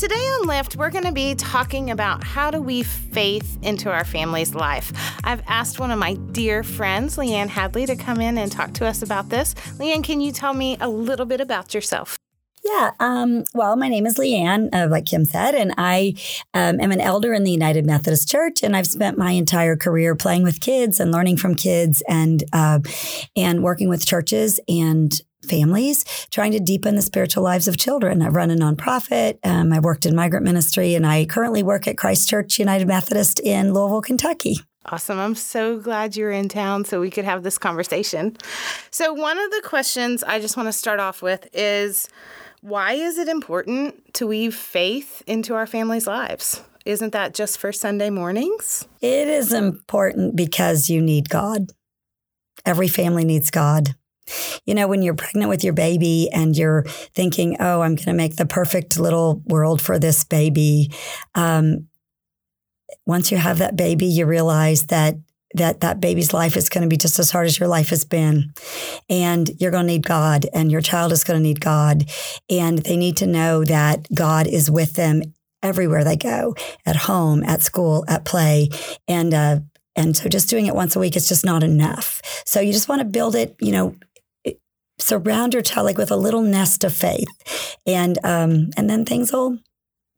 Today on Lift, we're going to be talking about how to weave faith into our family's life. I've asked one of my dear friends, Leanne Hadley, to come in and talk to us about this. Leanne, can you tell me a little bit about yourself? Yeah. Um, well, my name is Leanne, uh, like Kim said, and I um, am an elder in the United Methodist Church, and I've spent my entire career playing with kids and learning from kids, and uh, and working with churches and families, trying to deepen the spiritual lives of children. I run a nonprofit. Um, I worked in migrant ministry, and I currently work at Christ Church United Methodist in Louisville, Kentucky. Awesome. I'm so glad you're in town so we could have this conversation. So, one of the questions I just want to start off with is why is it important to weave faith into our families' lives? Isn't that just for Sunday mornings? It is important because you need God. Every family needs God. You know, when you're pregnant with your baby and you're thinking, oh, I'm going to make the perfect little world for this baby. Um, once you have that baby, you realize that that that baby's life is going to be just as hard as your life has been. And you're going to need god and your child is going to need god. And they need to know that god is with them everywhere they go at home at school at play. And uh, and so just doing it once a week is just not enough. So you just want to build it you know surround your child like with a little nest of faith, and um, and then things will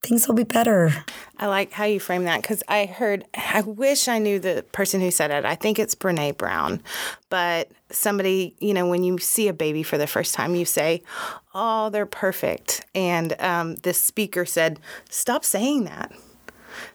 things will be better. I like how you frame that because I heard, I wish I knew the person who said it. I think it's Brene Brown. But somebody, you know, when you see a baby for the first time, you say, oh, they're perfect. And um, this speaker said, stop saying that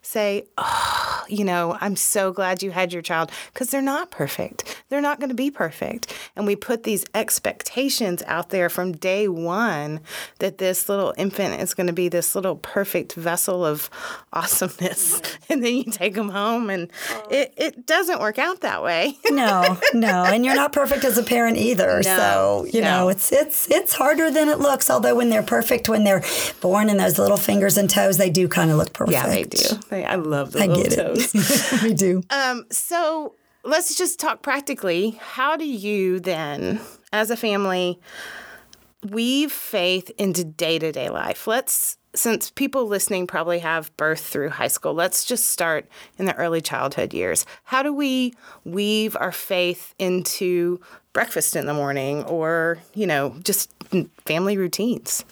say, oh, you know, I'm so glad you had your child because they're not perfect. They're not going to be perfect. And we put these expectations out there from day one that this little infant is going to be this little perfect vessel of awesomeness. And then you take them home and it, it doesn't work out that way. no, no. And you're not perfect as a parent either. No, so, you no. know, it's it's it's harder than it looks. Although when they're perfect, when they're born and those little fingers and toes, they do kind of look perfect. Yeah, they do. They, I love the I little toes. we do. Um, so let's just talk practically. How do you then, as a family, weave faith into day to day life? Let's since people listening probably have birth through high school, let's just start in the early childhood years. How do we weave our faith into breakfast in the morning or, you know, just family routines?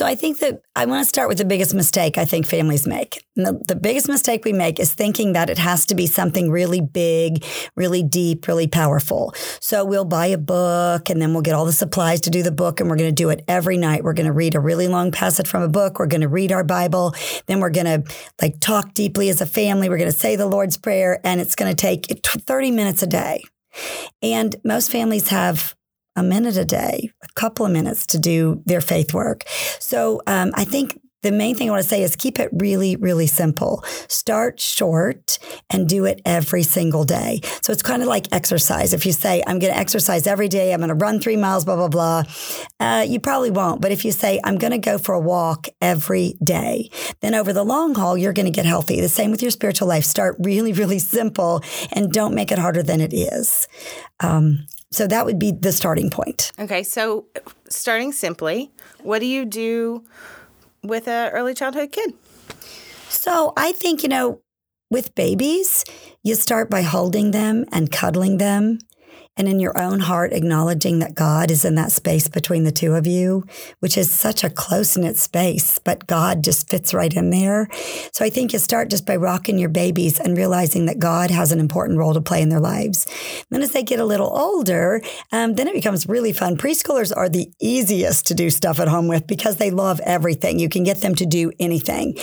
So I think that I want to start with the biggest mistake I think families make. The, the, biggest mistake we make is thinking that it has to be something really big, really deep, really powerful. So we'll buy a book and then we'll get all the supplies to do the book and we're going to do it every night. We're going to read a really long passage from a book. We're going to read our Bible. Then we're going to like talk deeply as a family. We're going to say the Lord's Prayer and it's going to take 30 minutes a day. And most families have a minute a day, a couple of minutes to do their faith work. So um, I think the main thing I want to say is keep it really, really simple. Start short and do it every single day. So it's kind of like exercise. If you say, I'm going to exercise every day, I'm going to run three miles, blah, blah, blah, uh, you probably won't. But if you say, I'm going to go for a walk every day, then over the long haul, you're going to get healthy. The same with your spiritual life. Start really, really simple and don't make it harder than it is. Um, so that would be the starting point. Okay, so starting simply, what do you do with an early childhood kid? So I think, you know, with babies, you start by holding them and cuddling them and in your own heart acknowledging that God is in that space between the two of you, which is such a close knit space, but God just fits right in there. So I think you start just by rocking your babies and realizing that God has an important role to play in their lives. then as they get a little older, um, then it becomes really fun. Preschoolers are the easiest to do stuff at home with because they love everything. You can get them to do anything.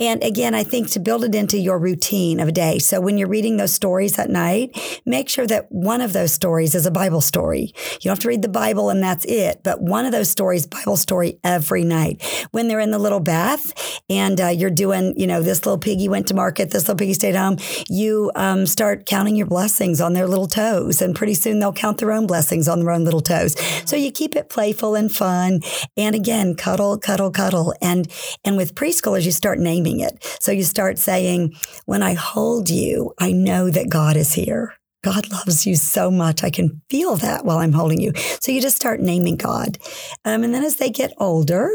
And again, I think to build it into your routine of a day. So when you're reading those stories at night, make sure that one of those stories stories is a Bible story. You don't have to read the Bible and that's it, but one of those stories, Bible story every night. When they're in the little bath and uh, you're doing, you know, this little piggy went to market, this little piggy stayed home, you um, start counting your blessings on their little toes. And pretty soon they'll count their own blessings on their own little toes. So you keep it playful and fun. And again, cuddle, cuddle, cuddle. And, and with preschoolers, you start naming it. So you start saying, when I hold you, I know that God is here. God loves you so much. I can feel that while I'm holding you. So you just start naming God. Um, and then as they get older,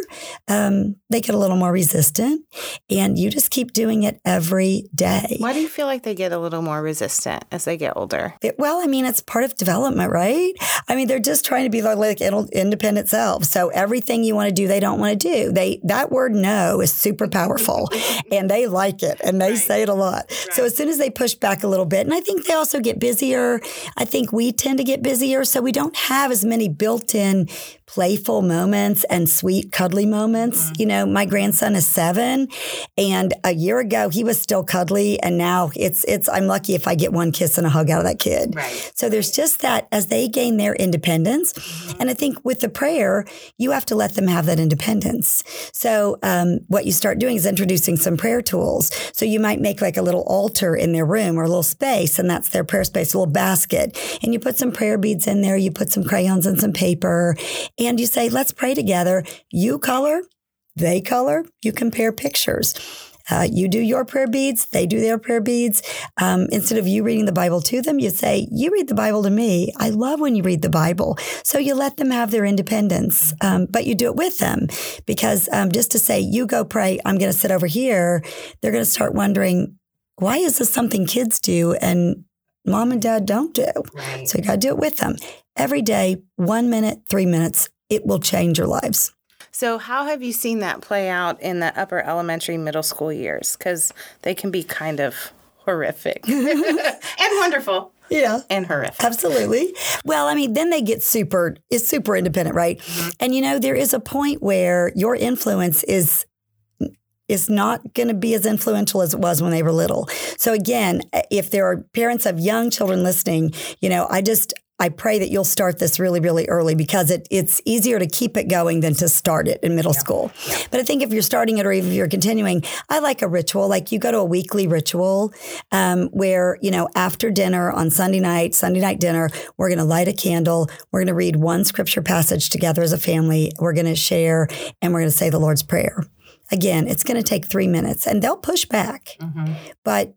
um, they get a little more resistant. And you just keep doing it every day. Why do you feel like they get a little more resistant as they get older? It, well, I mean, it's part of development, right? I mean, they're just trying to be like independent selves. So everything you want to do, they don't want to do. They That word no is super powerful and they like it and they right. say it a lot. Right. So as soon as they push back a little bit, and I think they also get busy busier. I think we tend to get busier, so we don't have as many built in playful moments and sweet, cuddly moments. Mm-hmm. You know, my grandson is seven, and a year ago he was still cuddly, and now it's it's. I'm lucky if I get one kiss and a hug out of that kid. Right. So there's just that as they gain their independence, mm-hmm. and I think with the prayer, you have to let them have that independence. So um, what you start doing is introducing some prayer tools. So you might make like a little altar in their room or a little space, and that's their prayer space, a little basket, and you put some prayer beads in there. You put some crayons and some paper, and you say, let's pray together. You color, they color, you compare pictures. Uh, you do your prayer beads, they do their prayer beads. Um, instead of you reading the Bible to them, you say, You read the Bible to me. I love when you read the Bible. So you let them have their independence, um, but you do it with them because um, just to say, You go pray, I'm going to sit over here, they're going to start wondering, Why is this something kids do and mom and dad don't do? Right. So you got to do it with them every day, one minute, three minutes it will change your lives. So, how have you seen that play out in the upper elementary, middle school years? Because they can be kind of horrific and wonderful. Yeah. And horrific. Absolutely. Well, I mean, then they get super, it's super independent, right? Mm-hmm. And you know, there is a point where your influence is is not going to be as influential as it was when they were little. So again, if there are parents of young children listening, you know, I just I pray that you'll start this really, really early because it, it's easier to keep it going than to start it in middle yeah. school. Yeah. But I think if you're starting it or even if you're continuing, I like a ritual. Like you go to a weekly ritual um, where, you know, after dinner on Sunday night, Sunday night dinner, we're going to light a candle. We're going to read one scripture passage together as a family. We're going to share and we're going to say the Lord's Prayer. Again, it's going to take three minutes and they'll push back. Mm-hmm. But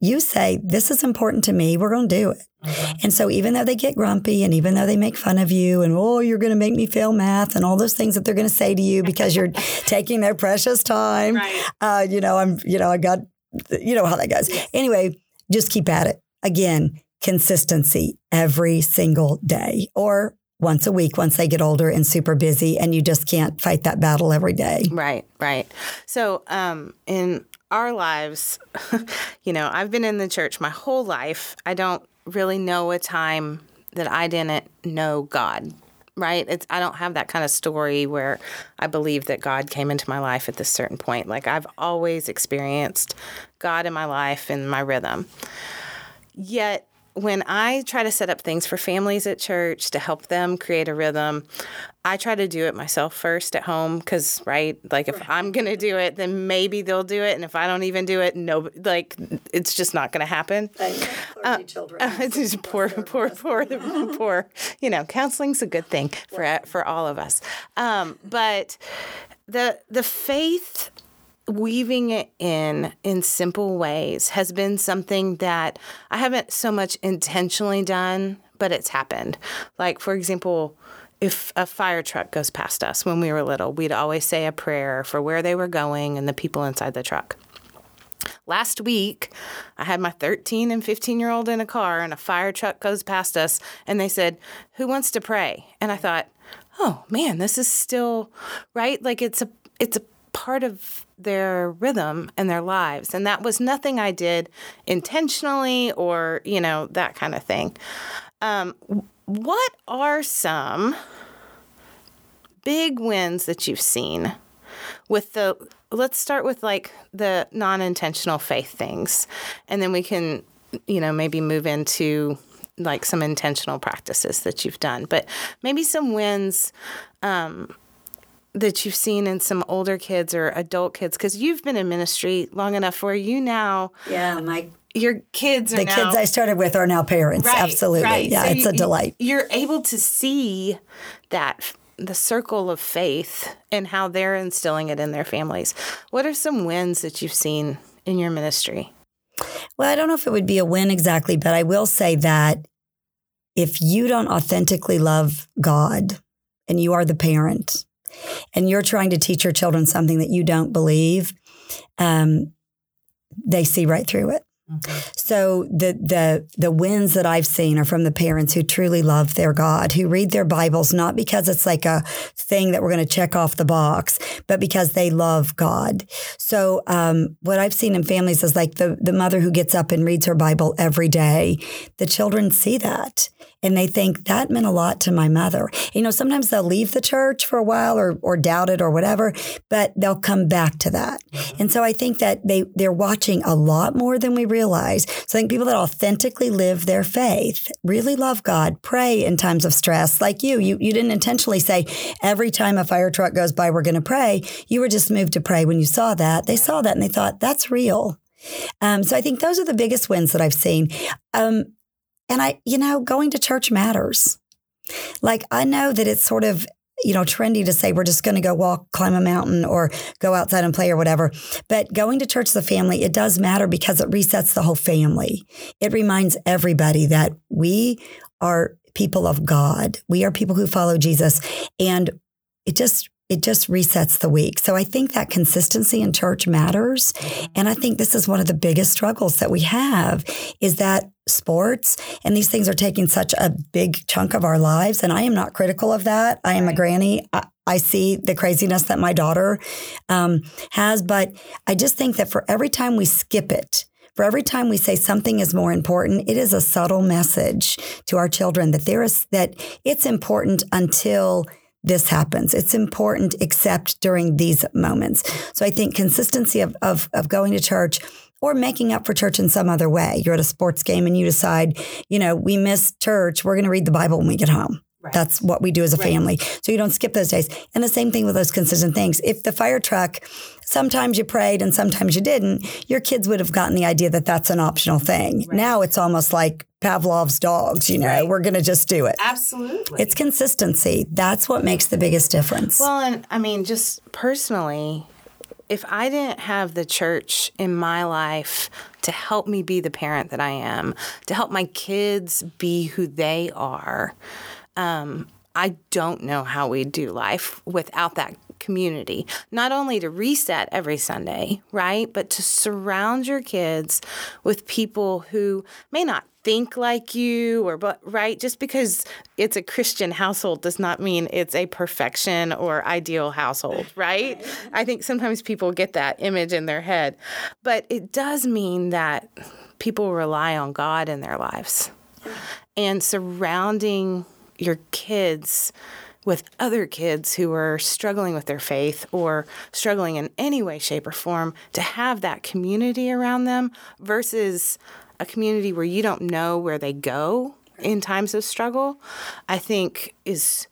you say, This is important to me. We're going to do it. Mm-hmm. And so, even though they get grumpy and even though they make fun of you and, oh, you're going to make me fail math and all those things that they're going to say to you because you're taking their precious time, right. uh, you know, I'm, you know, I got, you know how that goes. Yes. Anyway, just keep at it. Again, consistency every single day or once a week once they get older and super busy and you just can't fight that battle every day. Right, right. So, um, in our lives, you know, I've been in the church my whole life. I don't really know a time that I didn't know God. Right? It's I don't have that kind of story where I believe that God came into my life at this certain point. Like I've always experienced God in my life and my rhythm. Yet when I try to set up things for families at church to help them create a rhythm, I try to do it myself first at home because, right, like if right. I'm going to do it, then maybe they'll do it. And if I don't even do it, no, like it's just not going to happen. Uh, children. Uh, it's just poor, poor, poor, poor, you know, counseling's a good thing for, for all of us. Um, but the, the faith weaving it in in simple ways has been something that I haven't so much intentionally done, but it's happened. Like, for example, if a fire truck goes past us when we were little, we'd always say a prayer for where they were going and the people inside the truck. Last week, I had my 13 and 15 year old in a car, and a fire truck goes past us, and they said, Who wants to pray? And I thought, Oh man, this is still right. Like it's a it's a part of their rhythm and their lives. And that was nothing I did intentionally or, you know, that kind of thing. Um, what are some big wins that you've seen with the, let's start with like the non intentional faith things, and then we can, you know, maybe move into like some intentional practices that you've done, but maybe some wins. Um, that you've seen in some older kids or adult kids because you've been in ministry long enough where you now yeah my your kids the now, kids i started with are now parents right, absolutely. right. yeah so it's you, a delight. you're able to see that the circle of faith and how they're instilling it in their families. What are some wins that you've seen in your ministry? Well, I don't know if it would be a win exactly, but I will say that if you don't authentically love God and you are the parent and you're trying to teach your children something that you don't believe, um, they see right through it. Mm-hmm. So the the the wins that I've seen are from the parents who truly love their God, who read their Bibles not because it's like a thing that we're going to check off the box, but because they love God. So um, what I've seen in families is like the the mother who gets up and reads her Bible every day. The children see that and they think that meant a lot to my mother. You know, sometimes they'll leave the church for a while or or doubt it or whatever, but they'll come back to that. Mm-hmm. And so I think that they they're watching a lot more than we realize. So I think people that authentically live their faith really love God, pray in times of stress, like you. You you didn't intentionally say every time a fire truck goes by, we're going to pray. You were just moved to pray when you saw that. They saw that and they thought that's real. Um, so I think those are the biggest wins that I've seen. Um, and I, you know, going to church matters. Like I know that it's sort of, you know, trendy to say we're just going to go walk, climb a mountain or go outside and play or whatever. But going to church as a family, it does matter because it resets the whole family. It reminds everybody that we are people of God. We are people who follow Jesus. And it just it just resets the week. So I think that consistency in church matters. And I think this is one of the biggest struggles that we have is that sports and these things are taking such a big chunk of our lives. And I am not critical of that. I am a granny. I, I see the craziness that my daughter um, has, but I just think that for every time we skip it, for every time we say something is more important, it is a subtle message to our children that there is that it's important until this happens. It's important except during these moments. So I think consistency of, of, of going to church or making up for church in some other way. You're at a sports game and you decide, you know, we miss church. We're going to read the Bible when we get home. Right. That's what we do as a right. family. So you don't skip those days. And the same thing with those consistent things. If the fire truck, sometimes you prayed and sometimes you didn't, your kids would have gotten the idea that that's an optional thing. Right. Now it's almost like Pavlov's dogs, you know, we're going to just do it. Absolutely. It's consistency. That's what makes the biggest difference. Well, and I mean, just personally, if I didn't have the church in my life to help me be the parent that I am, to help my kids be who they are, um, I don't know how we'd do life without that community. Not only to reset every Sunday, right? But to surround your kids with people who may not think like you or but right just because it's a christian household does not mean it's a perfection or ideal household right i think sometimes people get that image in their head but it does mean that people rely on god in their lives and surrounding your kids with other kids who are struggling with their faith or struggling in any way, shape, or form to have that community around them versus a community where you don't know where they go in times of struggle, I think is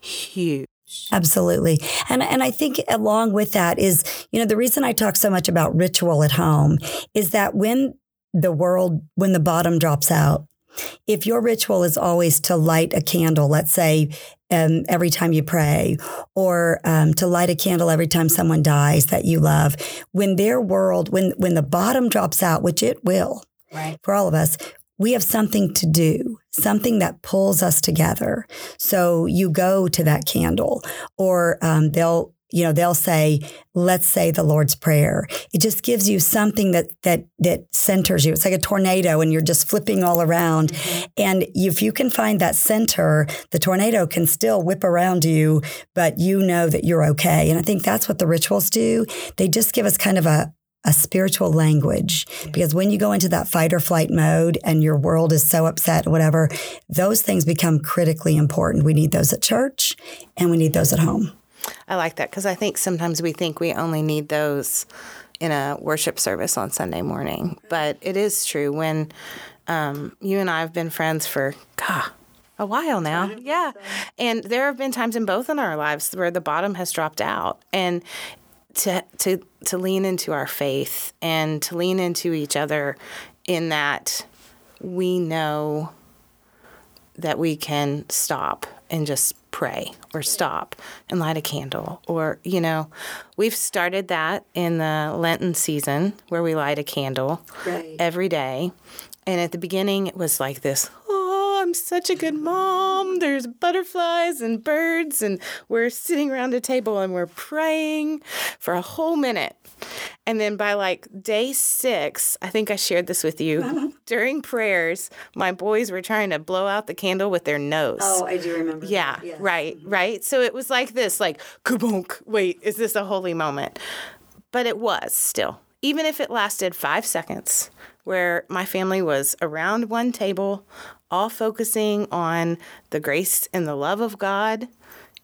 huge. Absolutely. And and I think along with that is, you know, the reason I talk so much about ritual at home is that when the world when the bottom drops out, if your ritual is always to light a candle, let's say um, every time you pray, or um, to light a candle every time someone dies that you love, when their world, when when the bottom drops out, which it will, right. for all of us, we have something to do, something that pulls us together. So you go to that candle, or um, they'll you know they'll say let's say the lord's prayer. It just gives you something that that that centers you. It's like a tornado and you're just flipping all around. Mm-hmm. and if you can find that center the tornado can still whip around you but you know that you're okay. And i think that's what the rituals do. They just give us kind of a a spiritual language. Because when you go into that fight or flight mode and your world is so upset whatever those things become critically important. We need those at church and we need those at home I like that because I think sometimes we think we only need those in a worship service on Sunday morning. But it is true when um, you and I have been friends for, God, a while now. Yeah. And there have been times in both in our lives where the bottom has dropped out. And to, to, to lean into our faith and to lean into each other in that we know that we can stop and just pray or stop and light a candle. Or, you know, we've started that in the Lenten season where we light a candle Right. every day. And at the beginning, it was like this I'm such a good mom. There's butterflies and birds, and we're sitting around a table and we're praying for a whole minute. And then by like day six, I think I shared this with you. Uh-huh. During prayers, my boys were trying to blow out the candle with their nose. Oh, I do remember. Yeah, right, mm-hmm. right. So it was like this, like kabunk. Wait, is this a holy moment? But it was still, even if it lasted five seconds, where my family was around one table, all focusing on the grace and the love of God.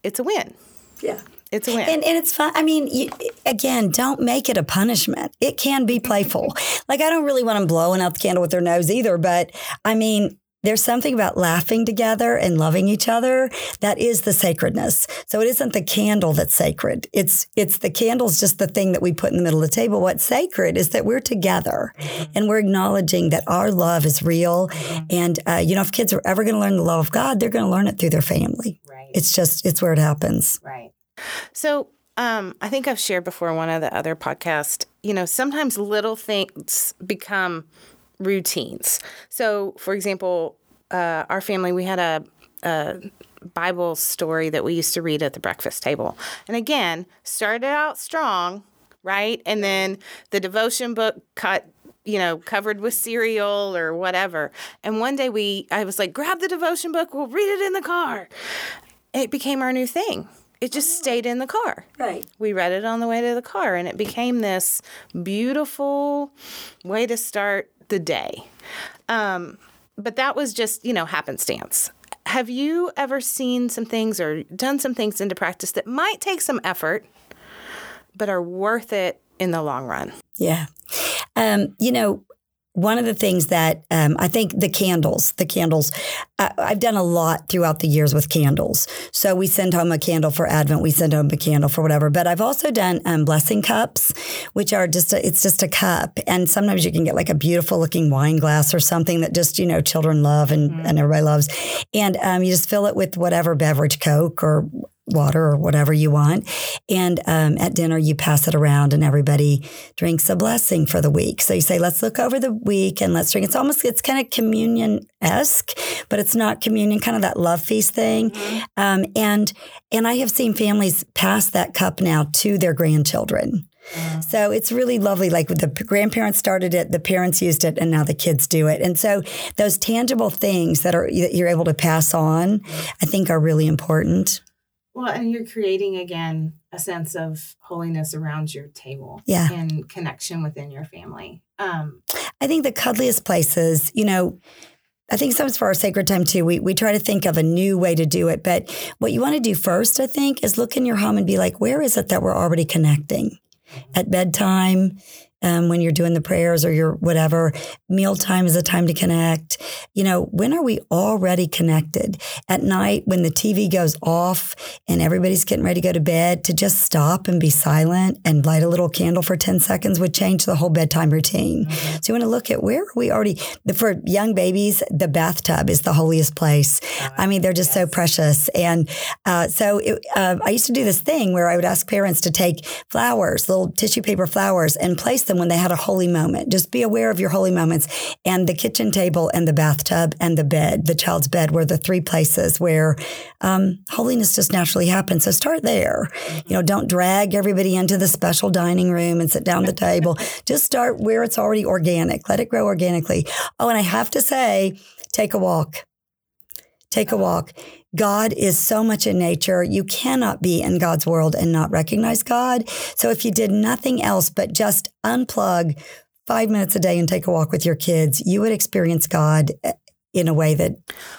It's a win. Yeah. It's a win. And, and it's fun. I mean, you, again, don't make it a punishment. It can be playful. like, I don't really want them blowing out the candle with their nose either, but I mean, there's something about laughing together and loving each other that is the sacredness. So it isn't the candle that's sacred. It's it's the candle's just the thing that we put in the middle of the table. What's sacred is that we're together and we're acknowledging that our love is real. And uh, you know, if kids are ever going to learn the love of God, they're going to learn it through their family. right. It's just it's where it happens. Right. So um, I think I've shared before one of the other podcasts, you know, sometimes little things become routines. So, for example, uh, our family, we had a, a Bible story that we used to read at the breakfast table. And again, started out strong, right? And then the devotion book cut you know, covered with cereal or whatever. And one day we, I was like, grab the devotion book, we'll read it in the car. It became our new thing. It just stayed in the car. Right. We read it on the way to the car, and it became this beautiful way to start the day. Um, but that was just, you know, happenstance. Have you ever seen some things or done some things into practice that might take some effort, but are worth it in the long run? Yeah. Um, you know, one of the things that um, I think the candles, the candles, I, I've done a lot throughout the years with candles. So we send home a candle for Advent, we send home a candle for whatever. But I've also done um, blessing cups, which are just a, it's just a cup, and sometimes you can get like a beautiful looking wine glass or something that just you know children love and and everybody loves, and um, you just fill it with whatever beverage, Coke or water or whatever you want. And um, at dinner, you pass it around and everybody drinks a blessing for the week. So you say, let's look over the week and let's drink. It's almost, it's kind of communion esque, but it's not communion, kind of that love feast thing. Um, and, and I have seen families pass that cup now to their grandchildren. So it's really lovely. Like the grandparents started it, the parents used it, and now the kids do it. And so those tangible things that are that you're able to pass on, I think, are really important. Well, and you're creating again a sense of holiness around your table Yeah. and connection within your family. Um, I think the cuddliest places, you know, I think sometimes for our sacred time too, we, we try to think of a new way to do it. But what you want to do first, I think, is look in your home and be like, where is it that we're already connecting? At bedtime, um, when you're doing the prayers or your whatever, mealtime is a time to connect. You know, when are we already connected? At night, when the TV goes off and everybody's getting ready to go to bed, to just stop and be silent and light a little candle for 10 seconds would change the whole bedtime routine. So you want to look at where are we already, for young babies, the bathtub is the holiest place. I mean, they're just so precious. And uh, so it, uh, I used to do this thing where I would ask parents to take flowers, little tissue paper flowers, and place them when they had a holy moment. Just be aware of your holy moments. And the kitchen table and the bathtub and the bed, the child's bed, were the three places where um, holiness just naturally happens. So start there. You know, don't drag everybody into the special dining room and sit down at the table. Just start where it's already organic. Let it grow organically. Oh, and I have to say, take a walk. Take a walk. God is so much in nature. You cannot be in God's world and not recognize God. So if you did nothing else but just unplug five minutes a day and take a walk with your kids, you would experience God in a way that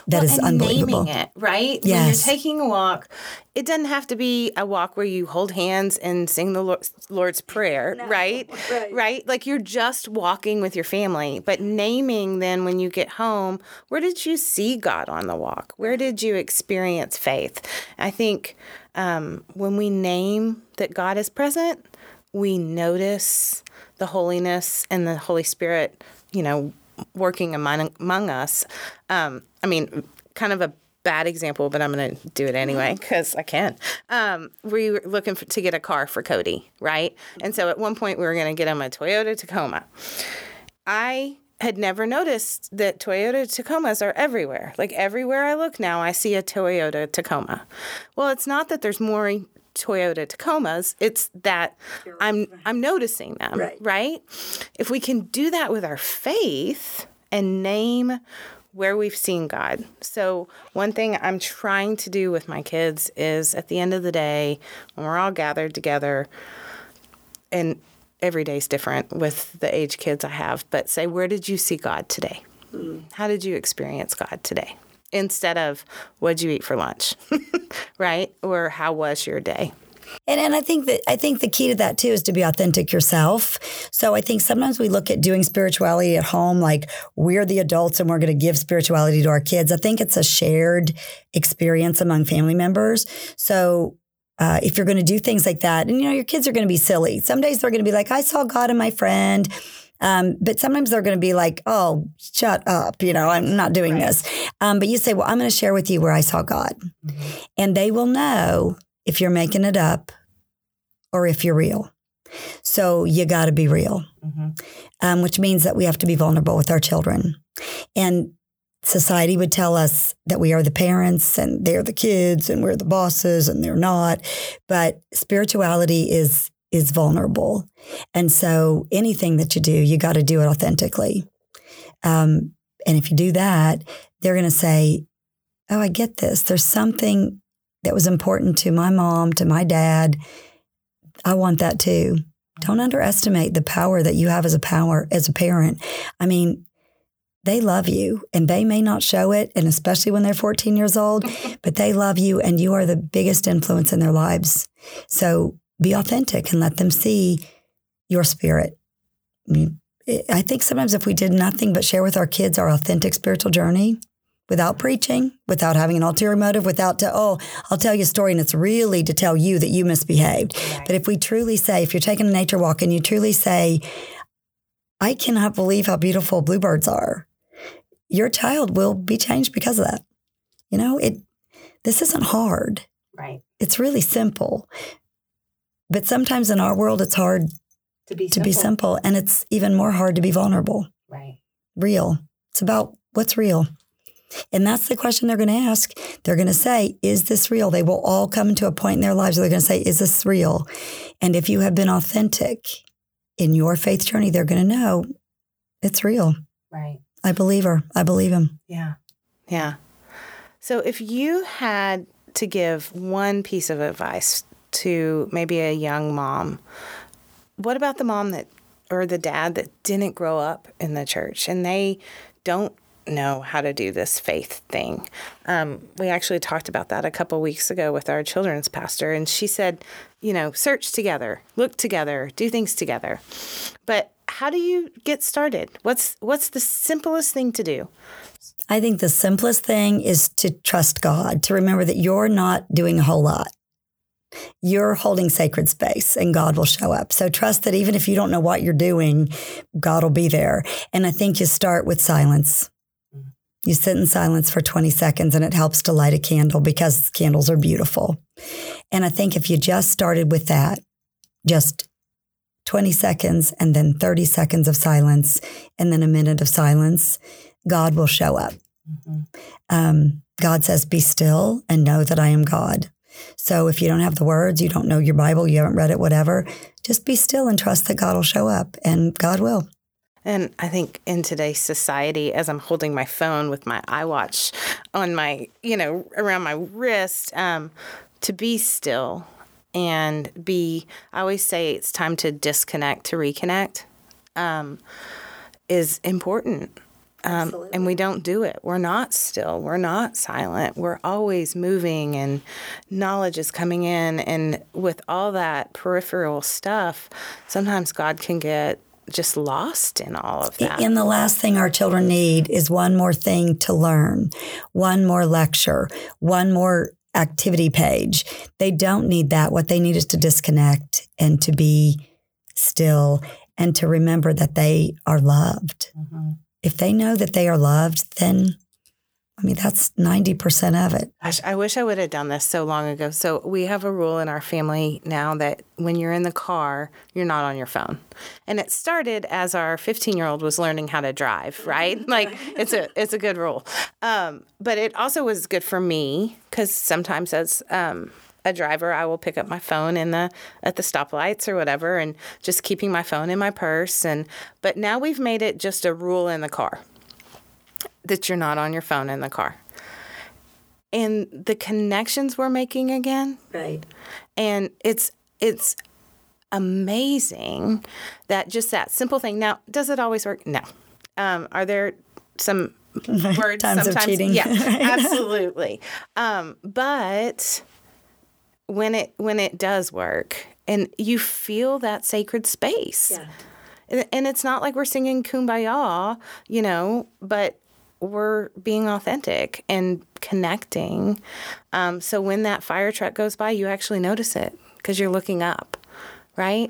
that Well, is and unbelievable. Naming it, right? When Yes. you're taking a walk, it doesn't have to be a walk where you hold hands and sing the Lord's Prayer, right? right. Like you're just walking with your family, but naming then when you get home, where did you see God on the walk? Where did you experience faith? I think um, when we name that God is present, we notice the holiness and the Holy Spirit, you know, working among, among us. Um, I mean, kind of a bad example, but I'm going to do it anyway because I can. Um, we were looking for, to get a car for Cody, right? And so at one point we were going to get him a Toyota Tacoma. I had never noticed that Toyota Tacomas are everywhere. Like everywhere I look now, I see a Toyota Tacoma. Well, it's not that there's more Toyota Tacomas, it's that I'm I'm noticing them, Right. right? If we can do that with our faith and name where we've seen God. So, one thing I'm trying to do with my kids is at the end of the day, when we're all gathered together, and every day's different with the age kids I have, but say, where did you see God today? Hmm. How did you experience God today? Instead of, what'd you eat for lunch? right? Or how was your day? And and I think that I think the key to that too is to be authentic yourself. So I think sometimes we look at doing spirituality at home like we're the adults and we're going to give spirituality to our kids. I think it's a shared experience among family members. So uh, if you're going to do things like that, and you know your kids are going to be silly. Some days they're going to be like, "I saw God in my friend." Um, but sometimes they're going to be like, "Oh, shut up!" You know, I'm not doing this. Um, but you say, "Well, I'm going to share with you where I saw God," and they will know if you're making it up or if you're real. So you got to be real, um, which means that we have to be vulnerable with our children. And society would tell us that we are the parents and they're the kids and we're the bosses and they're not. But spirituality is is vulnerable, and so anything that you do, you got to do it authentically. Um, and if you do that, they're going to say, "Oh, I get this. There's something that was important to my mom, to my dad. I want that too. Don't underestimate the power that you have as a power as a parent. I mean, they love you and they may not show it and especially when they're 14 years old, but they love you and you are the biggest influence in their lives. So be authentic and let them see your spirit. I think sometimes if we did nothing but share with our kids our authentic spiritual journey, without preaching, without having an ulterior motive, without to, oh, I'll tell you a story and it's really to tell you that you misbehaved. But if we truly say, if you're taking a nature walk and you truly say, I cannot believe how beautiful bluebirds are, your child will be changed because of that. You know, it this isn't hard. Right. It's really simple. But sometimes in our world it's hard To be to be simple and it's even more hard to be vulnerable. Right. Real. It's about what's real. And that's the question they're going to ask. They're going to say, Is this real? They will all come to a point in their lives where they're going to say, Is this real? And if you have been authentic in your faith journey, they're going to know it's real. Right. I believe her. I believe him. Yeah. Yeah. So if you had to give one piece of advice to maybe a young mom, what about the mom that or the dad that didn't grow up in the church and they don't know how to do this faith thing? Um, we actually talked about that a couple weeks ago with our children's pastor, and she said, you know, search together, look together, do things together. But how do you get started? What's what's the simplest thing to do? I think the simplest thing is to trust God, to remember that you're not doing a whole lot. You're holding sacred space and God will show up. So trust that even if you don't know what you're doing, God will be there. And I think you start with silence. You sit in silence for 20 seconds and it helps to light a candle because candles are beautiful. And I think if you just started with that, just 20 seconds and then 30 seconds of silence and then a minute of silence, God will show up. Um, God says, Be still and know that I am God. So if you don't have the words, you don't know your Bible, you haven't read it, whatever, just be still and trust that God will show up and God will. And I think in today's society, as I'm holding my phone with my iWatch on my, you know, around my wrist, um, to be still and be, I always say it's time to disconnect to reconnect um, is important. Um, and we don't do it. We're not still. We're not silent. We're always moving, and knowledge is coming in. And with all that peripheral stuff, sometimes God can get just lost in all of that. And the last thing our children need is one more thing to learn, one more lecture, one more activity page. They don't need that. What they need is to disconnect and to be still and to remember that they are loved. If they know that they are loved, then I mean, that's 90% of it. Gosh, I wish I would have done this so long ago. So, we have a rule in our family now that when you're in the car, you're not on your phone. And it started as our 15 year old was learning how to drive, right? Like, it's a, it's a good rule. Um, but it also was good for me because sometimes as, um, a driver, I will pick up my phone in the at the stoplights or whatever, and just keeping my phone in my purse. And but now we've made it just a rule in the car that you're not on your phone in the car. And the connections we're making again. Right. And it's it's amazing that just that simple thing. Now, does it always work? No. Um, are there some words Times sometimes? of cheating. Yeah, absolutely. Um, but when it when it does work, and you feel that sacred space. Yeah. And- And it's not like we're singing kumbaya, you know, but we're being authentic and connecting. Um, so when that fire truck goes by, you actually notice it because you're looking up, right?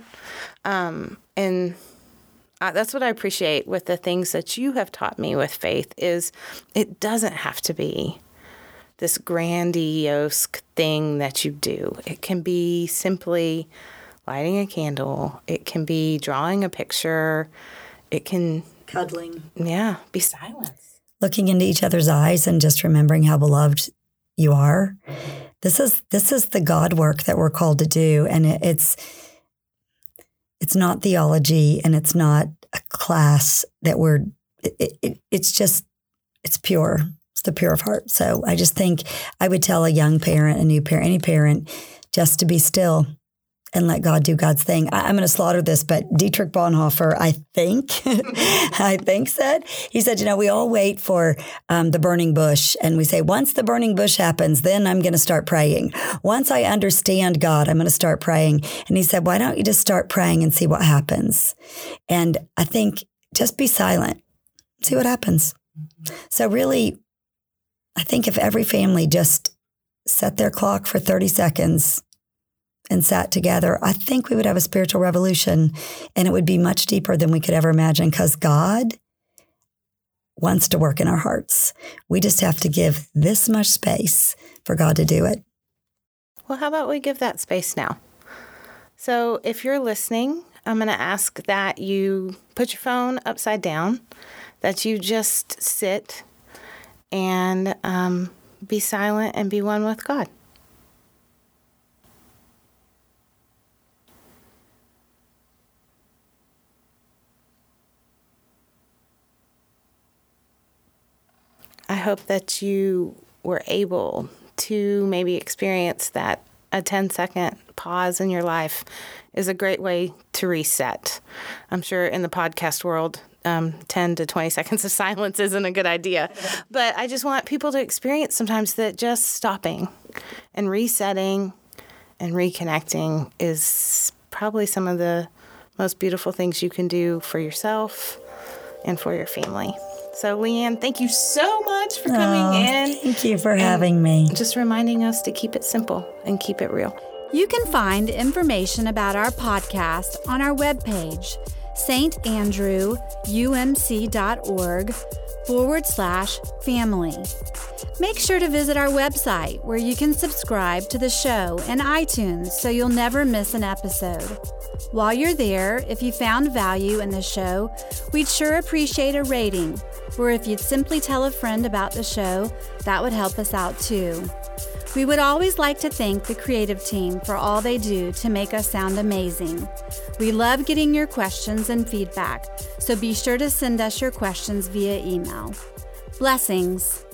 Um, and uh, that's what I appreciate with the things that you have taught me with faith is it doesn't have to be this grandiose thing that you do. It can be simply lighting a candle. It can be drawing a picture. It can, Cuddling. yeah, be silence. Looking into each other's eyes and just remembering how beloved you are. This is this is the God work that we're called to do, and it, it's it's not theology, and it's not a class that we're. It, it, it's just it's pure. The pure of heart. So I just think I would tell a young parent, a new parent, any parent, just to be still and let God do God's thing. I, am going to slaughter this, but Dietrich Bonhoeffer, I think, I think said he said, you know, we all wait for um, the burning bush, and we say, once the burning bush happens, then I'm going to start praying. Once I understand God, I'm going to start praying. And he said, why don't you just start praying and see what happens? And I think just be silent, see what happens. So really, I think if every family just set their clock for 30 seconds and sat together, I think we would have a spiritual revolution and it would be much deeper than we could ever imagine because God wants to work in our hearts. We just have to give this much space for God to do it. Well, how about we give that space now? So, if you're listening, I'm going to ask that you put your phone upside down, that you just sit and um, be silent and be one with God. I hope that you were able to maybe experience that a 10 second pause in your life is a great way to reset. I'm sure in the podcast world, um, 10 to 20 seconds of silence isn't a good idea. But I just want people to experience sometimes that just stopping and resetting and reconnecting is probably some of the most beautiful things you can do for yourself and for your family. So, Leanne, thank you so much for coming Oh, in. Thank you for having me. Just reminding us to keep it simple and keep it real. You can find information about our podcast on our webpage, standrewumc.org forward slash family. Make sure to visit our website where you can subscribe to the show and iTunes so you'll never miss an episode. While you're there, if you found value in the show, we'd sure appreciate a rating, or if you'd simply tell a friend about the show, that would help us out too. We would always like to thank the creative team for all they do to make us sound amazing. We love getting your questions and feedback, so be sure to send us your questions via email. Blessings.